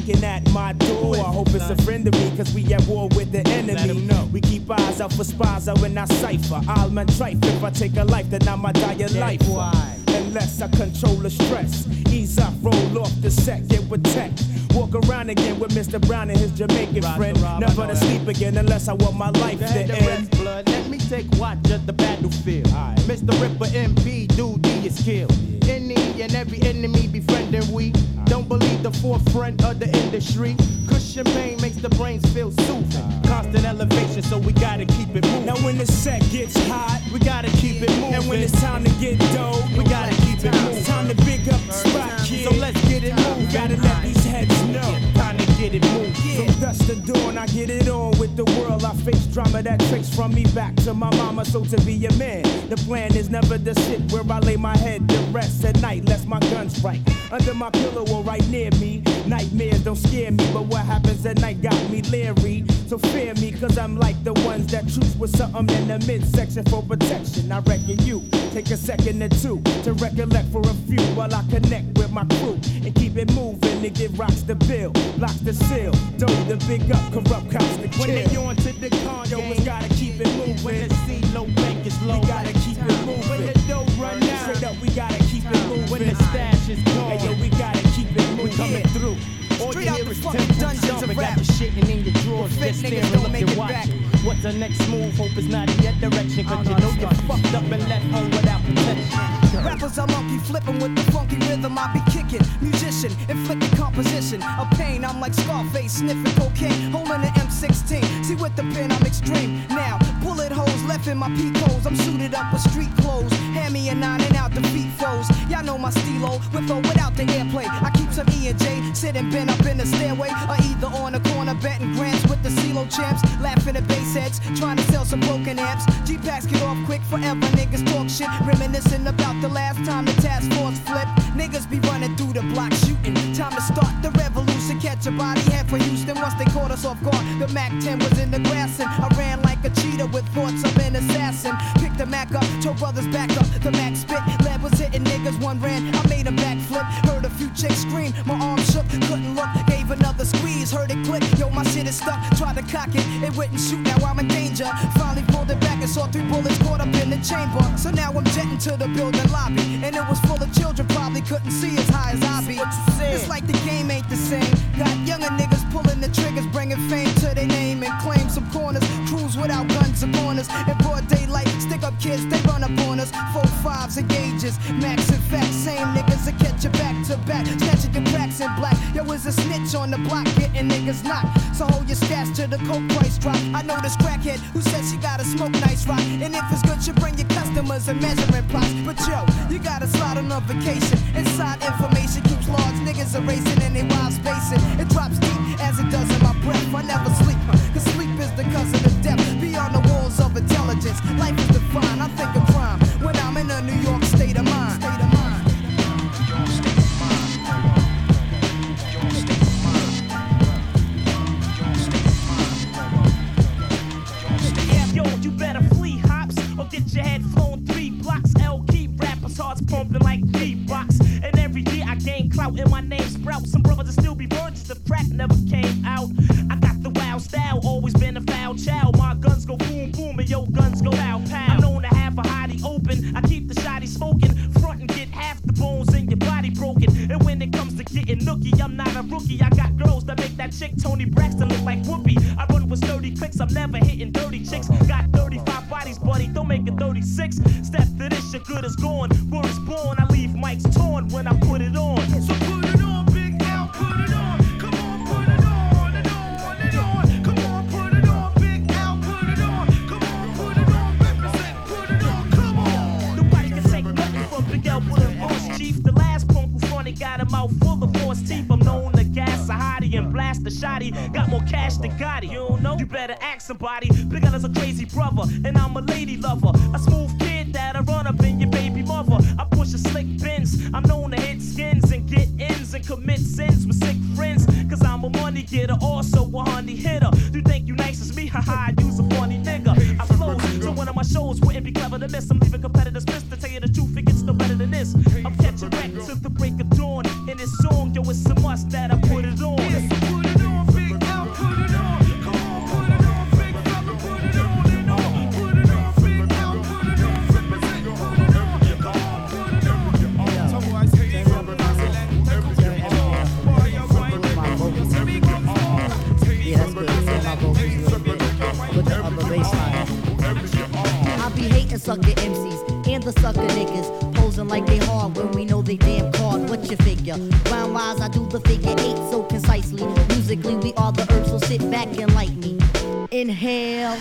[SPEAKER 30] Knocking at my door? I hope it's a friend of me, cause we at war with the enemy. We keep eyes out for spies out in our cipher. I'll man trife if I take a life, then I'm a die a life. Unless I control the stress. Ease up, roll off the set, get with tech. Walk around again with Mr. Brown and his Jamaican friend. Never to sleep again unless I want my life to end.
[SPEAKER 31] blood. Let me take watch of the battlefield. Mr. Ripper MP, dude, D is killed. Any and every enemy befriending we. Don't believe the forefront of the industry. Cushion pain makes the brains feel soothing. Constant elevation, so we gotta keep it moving.
[SPEAKER 30] Now when the set gets hot,
[SPEAKER 31] we gotta keep it moving.
[SPEAKER 30] And when it's time to get dope,
[SPEAKER 31] we gotta keep it moving.
[SPEAKER 30] It's time to big up the spot, kid.
[SPEAKER 31] So let's get it moving.
[SPEAKER 30] Gotta let these heads know.
[SPEAKER 31] Time to get it moving.
[SPEAKER 30] From dusk to dawn, I get it on drama that tracks from me back to my mama. So to be a man, the plan is never to sit where I lay my head to rest at night. Lest my guns right under my pillow or right near me. Nightmares don't scare me, but what happens at night got me leery. So fear me, cause I'm like the ones that choose with something in the midsection for protection. I reckon you take a second or two to recollect for a few while I connect with my crew and keep it moving. And get rocks the bill, blocks the seal. Don't the big up, corrupt cops to kill.
[SPEAKER 31] When they on to the con,
[SPEAKER 30] Yo, we gotta keep it moving.
[SPEAKER 31] When the C low bank is low,
[SPEAKER 30] We gotta
[SPEAKER 3] niggas don't make it back.
[SPEAKER 31] What's the next move? Hope it's not in your direction, cause you oh, know you're fucked up and left home without protection.
[SPEAKER 3] Rappers are monkey flipping with the funky rhythm I be kicking. Musician, inflicting composition of pain. I'm like Scarface sniffing cocaine, holding an M16. See with the pen I'm extreme. Now bullet holes left in my peak holes. I'm suited up with street clothes. Hand me a nine and out the beat foes. Y'all know my stilo with or without the airplay. I keep some E and J sitting bent up in the stairway, or either on the corner betting grants with the CeeLo champs, laughing at bass heads, trying to sell some broken amps. G packs get off quick forever. Niggas talk shit, reminiscing about the last time the task force flipped. Niggas be running through the block shooting. Time to start the revolution. To catch a body head for Houston once they caught us off guard. The Mac 10 was in the grass and I ran like a cheetah with thoughts of an assassin. Picked the Mac up, told brothers back up. The Mac spit, lead was hitting niggas. One ran, I made a backflip. Heard a few chicks scream, my arm shook, couldn't look. Gave another squeeze, heard it click. Yo, my shit is stuck. Tried to cock it, it wouldn't shoot. Now I'm in danger. Finally pulled it back and saw three bullets caught up in the chamber. So now I'm jetting to the building lobby, and it was full of children. Probably couldn't see as high as I be. It's like the game ain't the same. Got younger niggas pulling the triggers, bringing fame to their name and claim some corners. Cruise without guns or corners. In broad daylight, stick up kids, they run up on us. Four fives and gauges, max and facts. Same niggas that catch you back to back, snatching your cracks in black. Yo, is a snitch on the block, getting niggas knocked. So hold your stats till the coke price drop. I know this crackhead who says she gotta smoke nice rock. And if it's good, you bring your customers and measuring plots. But yo, you gotta slide on a vacation. Inside information keeps large niggas erasing and they wild spacing. It drops deep as it does in my breath. I never sleep, cause sleep is the cousin of death. Beyond the walls of intelligence, life is defined. I think of crime when I'm in a New York state of mind.
[SPEAKER 30] Yo, you better flee hops or get your head flown three blocks. L keep rappers hearts pumping like beatbox. And every year I gain clout and my name sprout. Some brothers will still be virgins, the crack never came out. I style, always been a foul child. My guns go boom boom and yo guns go pow pow. I'm known to have a hottie open. I keep the shotty smoking, front and get half the bones in your body broken. And when it comes to getting nookie, I'm not a rookie. I got girls that make that chick Toni Braxton look like Whoopi. I run with sturdy clicks, I'm never hitting dirty chicks. Uh-huh. Got 35 bodies, buddy, don't make it 36. Step to this, you're good as gold. gone. Word is born, I leave mics torn when I put it on. Blast a shotty. Got more cash than Gotti. You don't know? You better ask somebody. Big is a crazy brother, and I'm a lady lover. A smooth kid that'll run up in your baby mother. I push a slick Benz. I'm known to hit skins and get ins and commit sins with sick friends. Cause I'm a money getter, also a honey hitter. You think you nice as me? Haha, you's a funny nigga. I flow, so one of my shows wouldn't be clever to miss. I'm leaving competitors
[SPEAKER 32] hating sucker MCs and the sucker niggas. Posing like they hard when we know they damn card. What you figure? Round wise, I do the figure eight so concisely. Musically, we are the herbs, so sit back and like me. Inhale.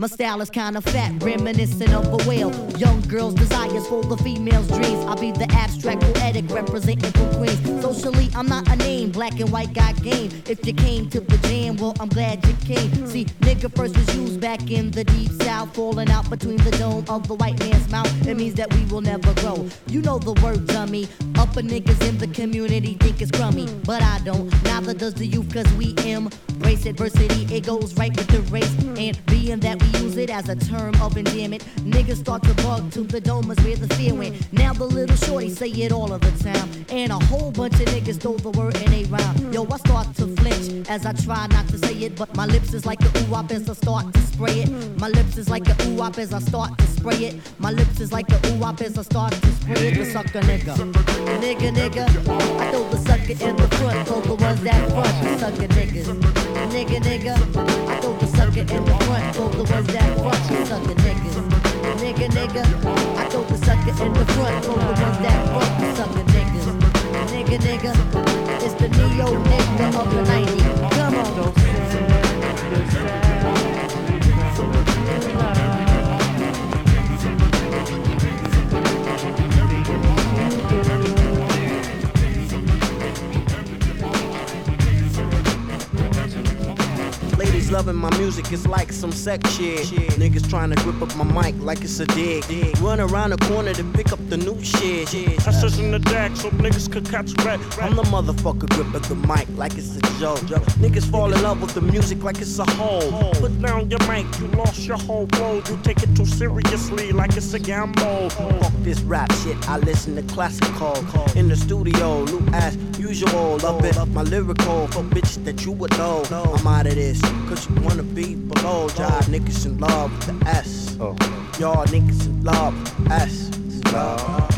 [SPEAKER 32] My style is kinda fat, reminiscent of a whale. Young girls' desires for the female's dreams. I'll be the abstract poetic representing for Queens. Socially, I'm not a name, black and white got game. If you came to the jam, well, I'm glad you came. See, nigga first was used back in the deep south, falling out between the dome of the white man's mouth. It means that we will never grow. You know the word, dummy. Upper niggas in the community think it's crummy, but I don't. Neither does the youth, cause we embrace adversity. It goes right with the race, and being that we use it as a term of endearment, niggas start to bug to the dome is where the fear went. Now the little shorty say it all of the time, and a whole bunch of niggas stole the word in a rhyme. Yo, I start to flinch as I try not to say it, but my lips is like a ooh wop as I start to spray it. My lips is like a ooh wop as I start to spray it. My lips is like a ooh wop as I start to spray it. The sucker nigga, nigga, nigga. I throw the sucker in the front, throw the ones that front, the sucker niggas, nigga, nigga. I throw the sucker in the front, throw the ones that front, the sucker niggas, nigga, nigga. I throw the sucker in the front, throw the ones that front, the sucker niggas, nigga, nigga. It's the neo nigga of the 90s. Come on.
[SPEAKER 30] Ladies loving my music, it's like some sex shit. Niggas trying to grip up my mic like it's a dig. Run around the corner to pick up the new shit. I search in the deck so niggas could catch red. I'm the motherfucker gripping the mic like it's a joke. Niggas fall in love with the music like it's a hole. Put down your mic, you lost your whole road. You take it too seriously like it's a gamble. Fuck this rap shit, I listen to classical. In the studio, loop as usual. Love it, my lyrical for bitches that you would know. I'm out of this, cause you wanna be below. Y'all niggas in love with the S. Oh. Y'all niggas in love with the S. Love.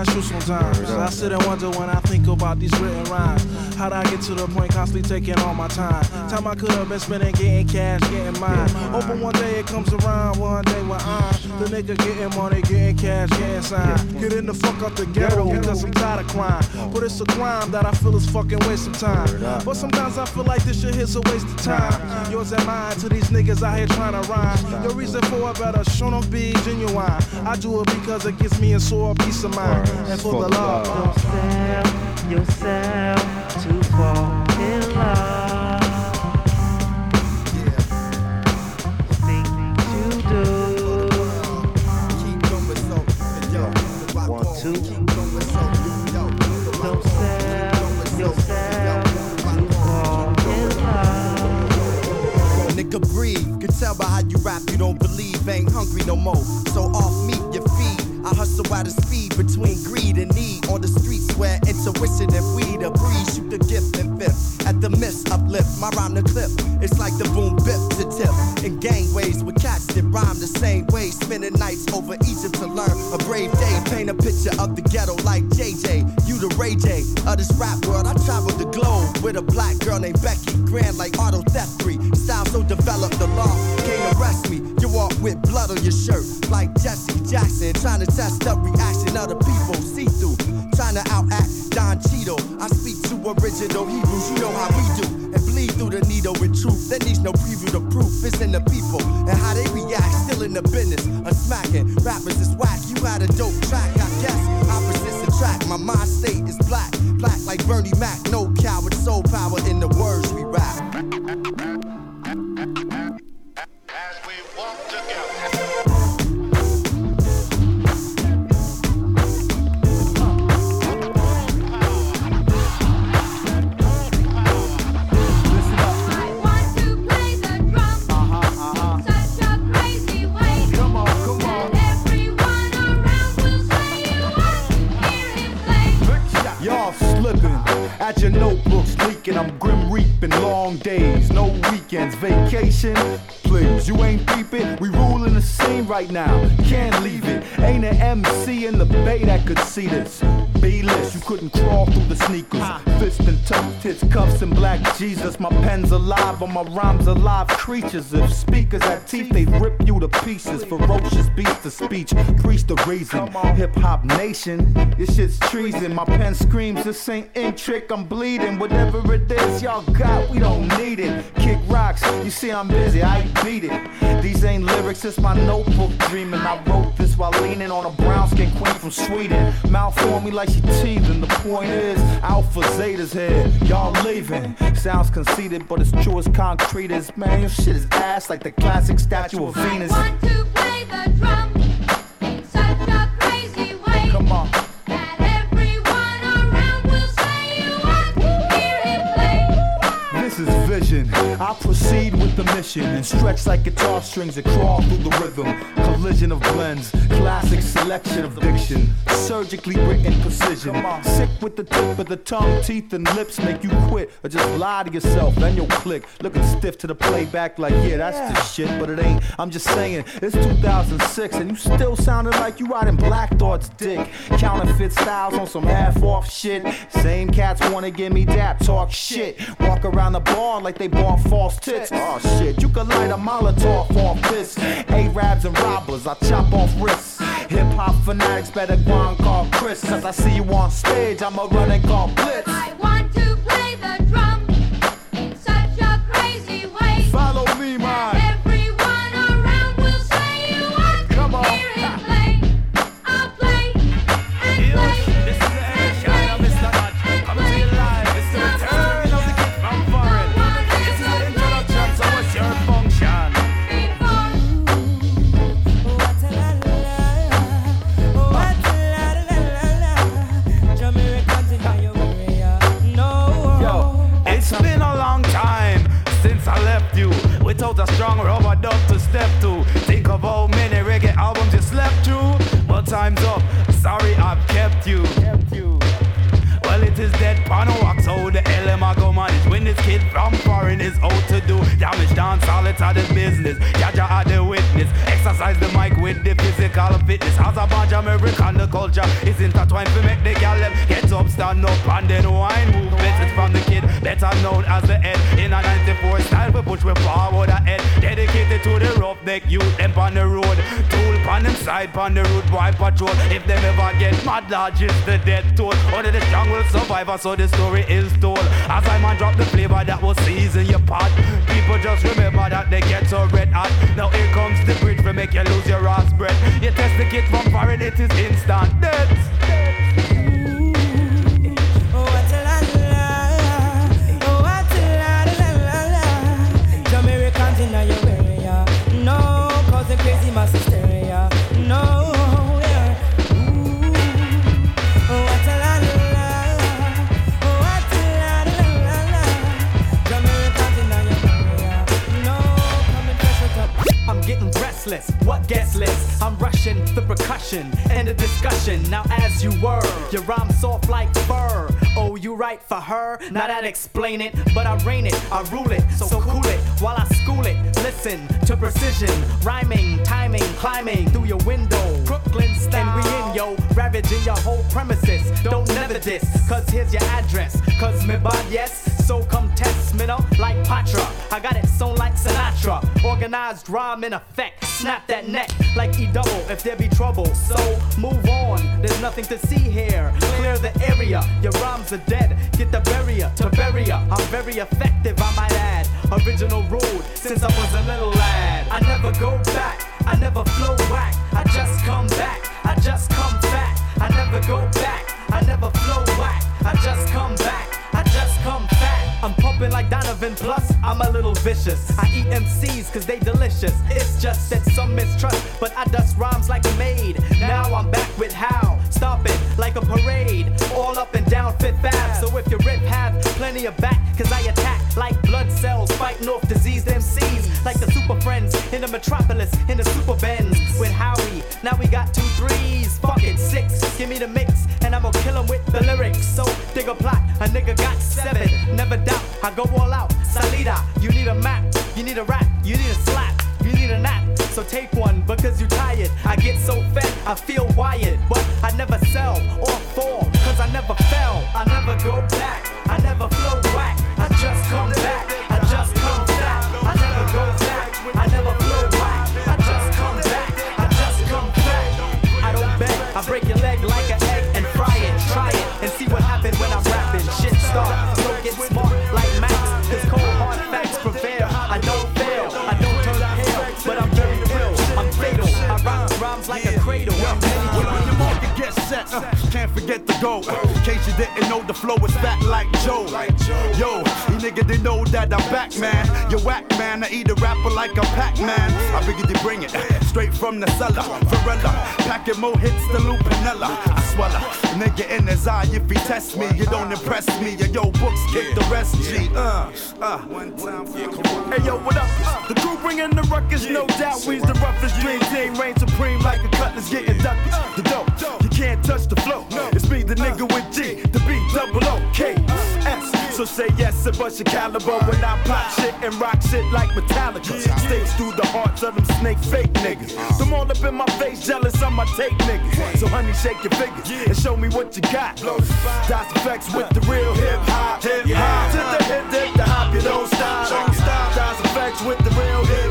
[SPEAKER 33] That's true sometimes. I sit and wonder when I think about these written rhymes. How'd I get to the point constantly taking all my time? Time I could have been spending getting cash, getting mine. Hoping one day it comes around, one day when I'm the nigga getting money, getting cash, getting signed. Getting the fuck out the ghetto because I'm tired of crime. But it's a crime that I feel is fucking waste of time. But sometimes I feel like this shit is a waste of time. Yours and mine to these niggas out here trying to rhyme. Your reason for it better show them be genuine. I do it because it gives me a sore peace of mind. And for the love.
[SPEAKER 18] Yourself to fall in love. You do. Don't sell yourself to fall in love.
[SPEAKER 3] Nigga breathe, can tell by how you rap you don't believe. Ain't hungry no more, so off meat you feed. I hustle at a speed between greed and need on the streets where intuition and weed are breed. Shoot the gift and fifth. at the miss uplift. My rhyme the clip, it's like the boom bip to tip. In gangways with cats that rhyme the same way. Spending nights over Egypt to learn a brave day. Paint a picture of the ghetto like JJ. You the Ray J of this rap world. I traveled the globe with a black girl named Becky. Grand like auto theft free. Style so developed, the law came to arrest me. With blood on your shirt like Jesse Jackson. Trying to test the reaction of the people. See through. Trying to outact Don Cheadle. I speak to original Hebrews. You know how we do. And bleed through the needle with truth. There needs no preview. The proof is in the people and how they react. Still in the business a smacking. Rappers is whack. You had a dope track, I guess. Opposites attract. My mind state is black. Black like Bernie Mac. No coward, soul
[SPEAKER 34] reaping long days, no weekends, vacation. Please, you ain't peeping. We ruling the scene right now. Can't leave it. Ain't an MC in the bay that could see this. B-list, you couldn't crawl through the sneakers. Fist and tough tits, cuffs and black Jesus. My pen's alive, on my rhymes alive creatures. If speakers had teeth, they'd rip you to pieces. Ferocious beast of speech, preach the reason. Hip hop nation, this shit's treason. My pen screams, this ain't ink trick, I'm bleeding. Whatever it is y'all got, we don't need it. Kick rocks, you see I'm busy, I beat it. These ain't lyrics, it's my notebook dreaming. I wrote this while leaning on a brown skin queen from Sweden. Malform me like she teething. The point is, Alpha Zeta's here, y'all leaving. Sounds conceited, but it's true as concrete as man. Your shit is ass like the classic statue of Venus. Come on. This is vision. I proceed with the mission and stretch like guitar strings that crawl through the rhythm. Collision of blends, classic selection of diction, surgically written precision. Sick with the tip of the tongue, teeth, and lips make you quit or just lie to yourself. Then you'll click, looking stiff to the playback like, yeah, that's the shit, but it ain't. I'm just saying, it's 2006 and you still sounding like you riding Black Thought's dick. Counterfeit styles on some half-off shit. Same cats wanna give me dap, talk shit. Walk around the bar like they bought false tits. Oh shit, you could light a Molotov off this. Arabs and robbers, I chop off wrists. Hip hop fanatics better go and call Chris. Cause I see you on stage, I'ma run and call Blitz.
[SPEAKER 11] A strong rubber oh, duck to step to. Think of how many reggae albums you slept through, but time's up. Sorry, I've kept you. Is dead pan wax. How oh, the hell am I go manage when this kid from foreign is out to do damage? Dance all it's the business. Jaja are the witness. Exercise the mic with the physical fitness. As a bunch American, the culture is intertwined to make the gal get up, stand up, and then wine. Move message from the kid, better known as the head. In a 94 style, we push we forward ahead. Dedicated to the roughneck youth, them on the road. Tool on them side, on the road, boy patrol. If them ever get mad, dodge is the death toll. Only the strong will survive, so the story is told. As I man drop the flavor that will season your pot. People just remember that they get so red hot. Now here comes the bridge to make you lose your ass breath. You test the kid from foreign, it is instant death.
[SPEAKER 35] What
[SPEAKER 31] gets less? I'm rushing the percussion and the discussion. Now, as you were, your rhyme soft like fur. Oh, you right for her. Now that explain it, but I reign it, I rule it. So cool it while I school it. Listen to precision, rhyming, timing, climbing through your window. Brooklyn style. And we in yo, ravaging your whole premises. Don't never diss, cause here's your address. Cause me bad, yes, so come test like Patra. I got it sewn like Sinatra. Organized rhyme in effect. Snap that neck like E double if there be trouble. So move on, there's nothing to see here. Clear the area, your rhymes are dead. Get the barrier to barrier. I'm very effective, I might add. Original rule since I was a little lad. I never go back, I never flow whack. I just come back, I just come back. I never go back, I never flow whack. I just come back, I just come fat. I'm pumping like Donovan, plus I'm a little vicious. I eat MCs cause they delicious. It's just that some mistrust, but I dust rhymes like a maid. Now I'm back with how? Stop it like a parade. All up and down Fifth Ave. So if you rip have plenty of back, cause I attack like blood cells fighting off diseased MCs. Like the super friends in the metropolis, in the super Benz with Howie. Now we got two threes, fuck it, six. Give me the mix, and I'm gonna kill 'em with the lyrics. So dig a plot, a nigga got seven. Never doubt, I go all out. Salida, you need a map, you need a rap, you need a slap, you need a nap. So take one because you tired. I get so fed, I feel wired. But I never sell or fall, cause I never fell. I never go back, I never flow whack. I just come back, I just come back. I never go back, I never flow whack. I just come back, I just come back. I don't beg, I break
[SPEAKER 21] can't forget the goal. In case you didn't know, the flow is fat like Joe. Yo, you nigga they know that I'm back, man. You whack, man. I eat a rapper like a Pac-Man. I figured you bring it straight from the cellar. Varela, packing more hits than Lou Piniella. I swallow, nigga in his eye. If he test me, you don't impress me. Your yo books kick the rest. G, uh, uh.
[SPEAKER 3] Hey yo, what up? The crew bringing the ruckus, no doubt. We's the roughest dream team, reign supreme like a cutlass getting ducked. The dope, you can't touch the flow. It's me, the nigga with G, the B double O K S. So say yes and bust your caliber when I pop shit and rock shit like Metallica. Stakes through the hearts of them snake fake niggas. Them all up in my face, jealous on my take niggas. So honey, shake your fingers and show me what you got. Das EFX with the real hip hop, hip hop. To the hip hip, the hop, you don't stop. Das EFX with the real hip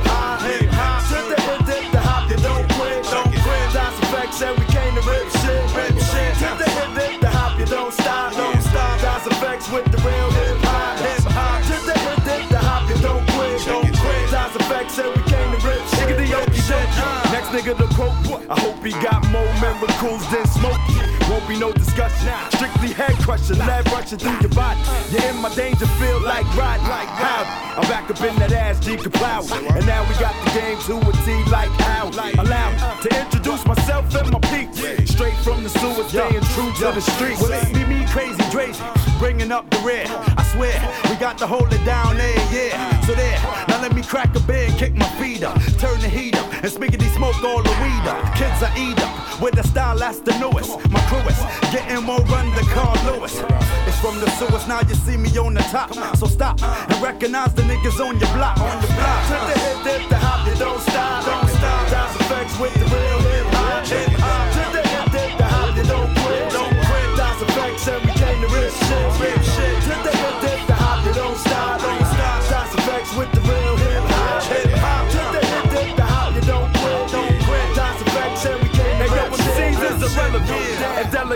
[SPEAKER 3] nigga quote, I hope he got more miracles than smoke. Won't be no discussion. Strictly head crushing, lead rushing through your body. You're in my danger field like ride, like how. I'm back up in that ass, G Kaplow. And now we got the game to a T like how. Allow me to introduce myself and my peeps. Straight from the sewer, staying true to the streets. Well, it be me crazy, crazy, bringing up the rear. I swear, we got to hold it down there, yeah. So there, now let me crack a beer and kick my feet up. Turn the heat up and spiggity smoke all the weed up. Kids are eat up with the style that's the newest. My crew is getting more run than Carl Lewis. It's from the sewers, now you see me on the top. So stop and recognize the niggas on your block. On your block. To the hip, dip, the hop, you don't stop, don't stop. Das EFX with the real hip hip hop.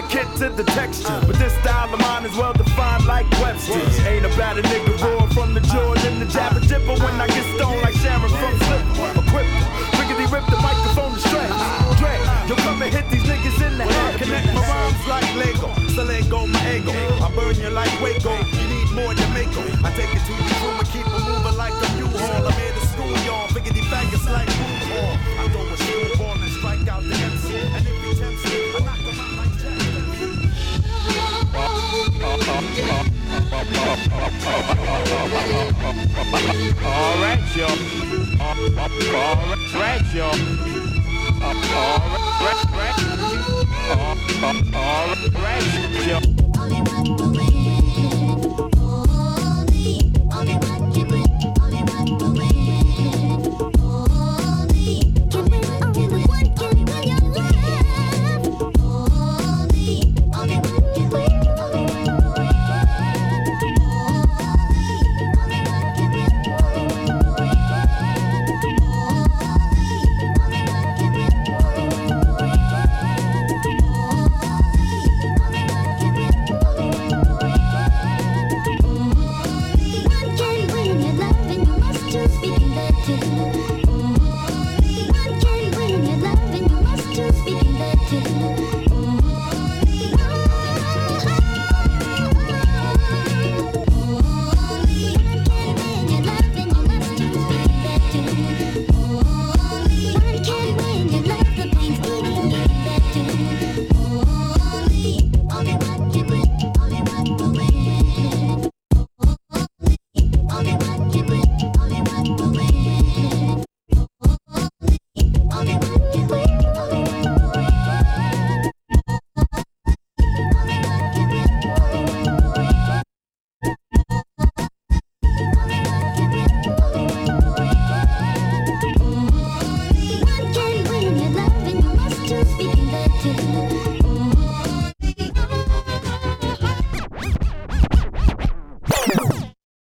[SPEAKER 3] Delicate to the texture, but this style of mine is well defined like Webster's. Ain't about a nigga roar from the Jordan, the jabber jibber when I get stoned like Sharon from Sliver. Equipped, riggedy rip the microphone to stretch. Dread, yo come and hit these niggas in the head.
[SPEAKER 21] Connect my rhymes like Lego, so let go my ego. I burn you like Waco. You need more than Mako. I take it to
[SPEAKER 13] Alright, yo. Alright, yo. Alright, yo.
[SPEAKER 29] Hollywood believe.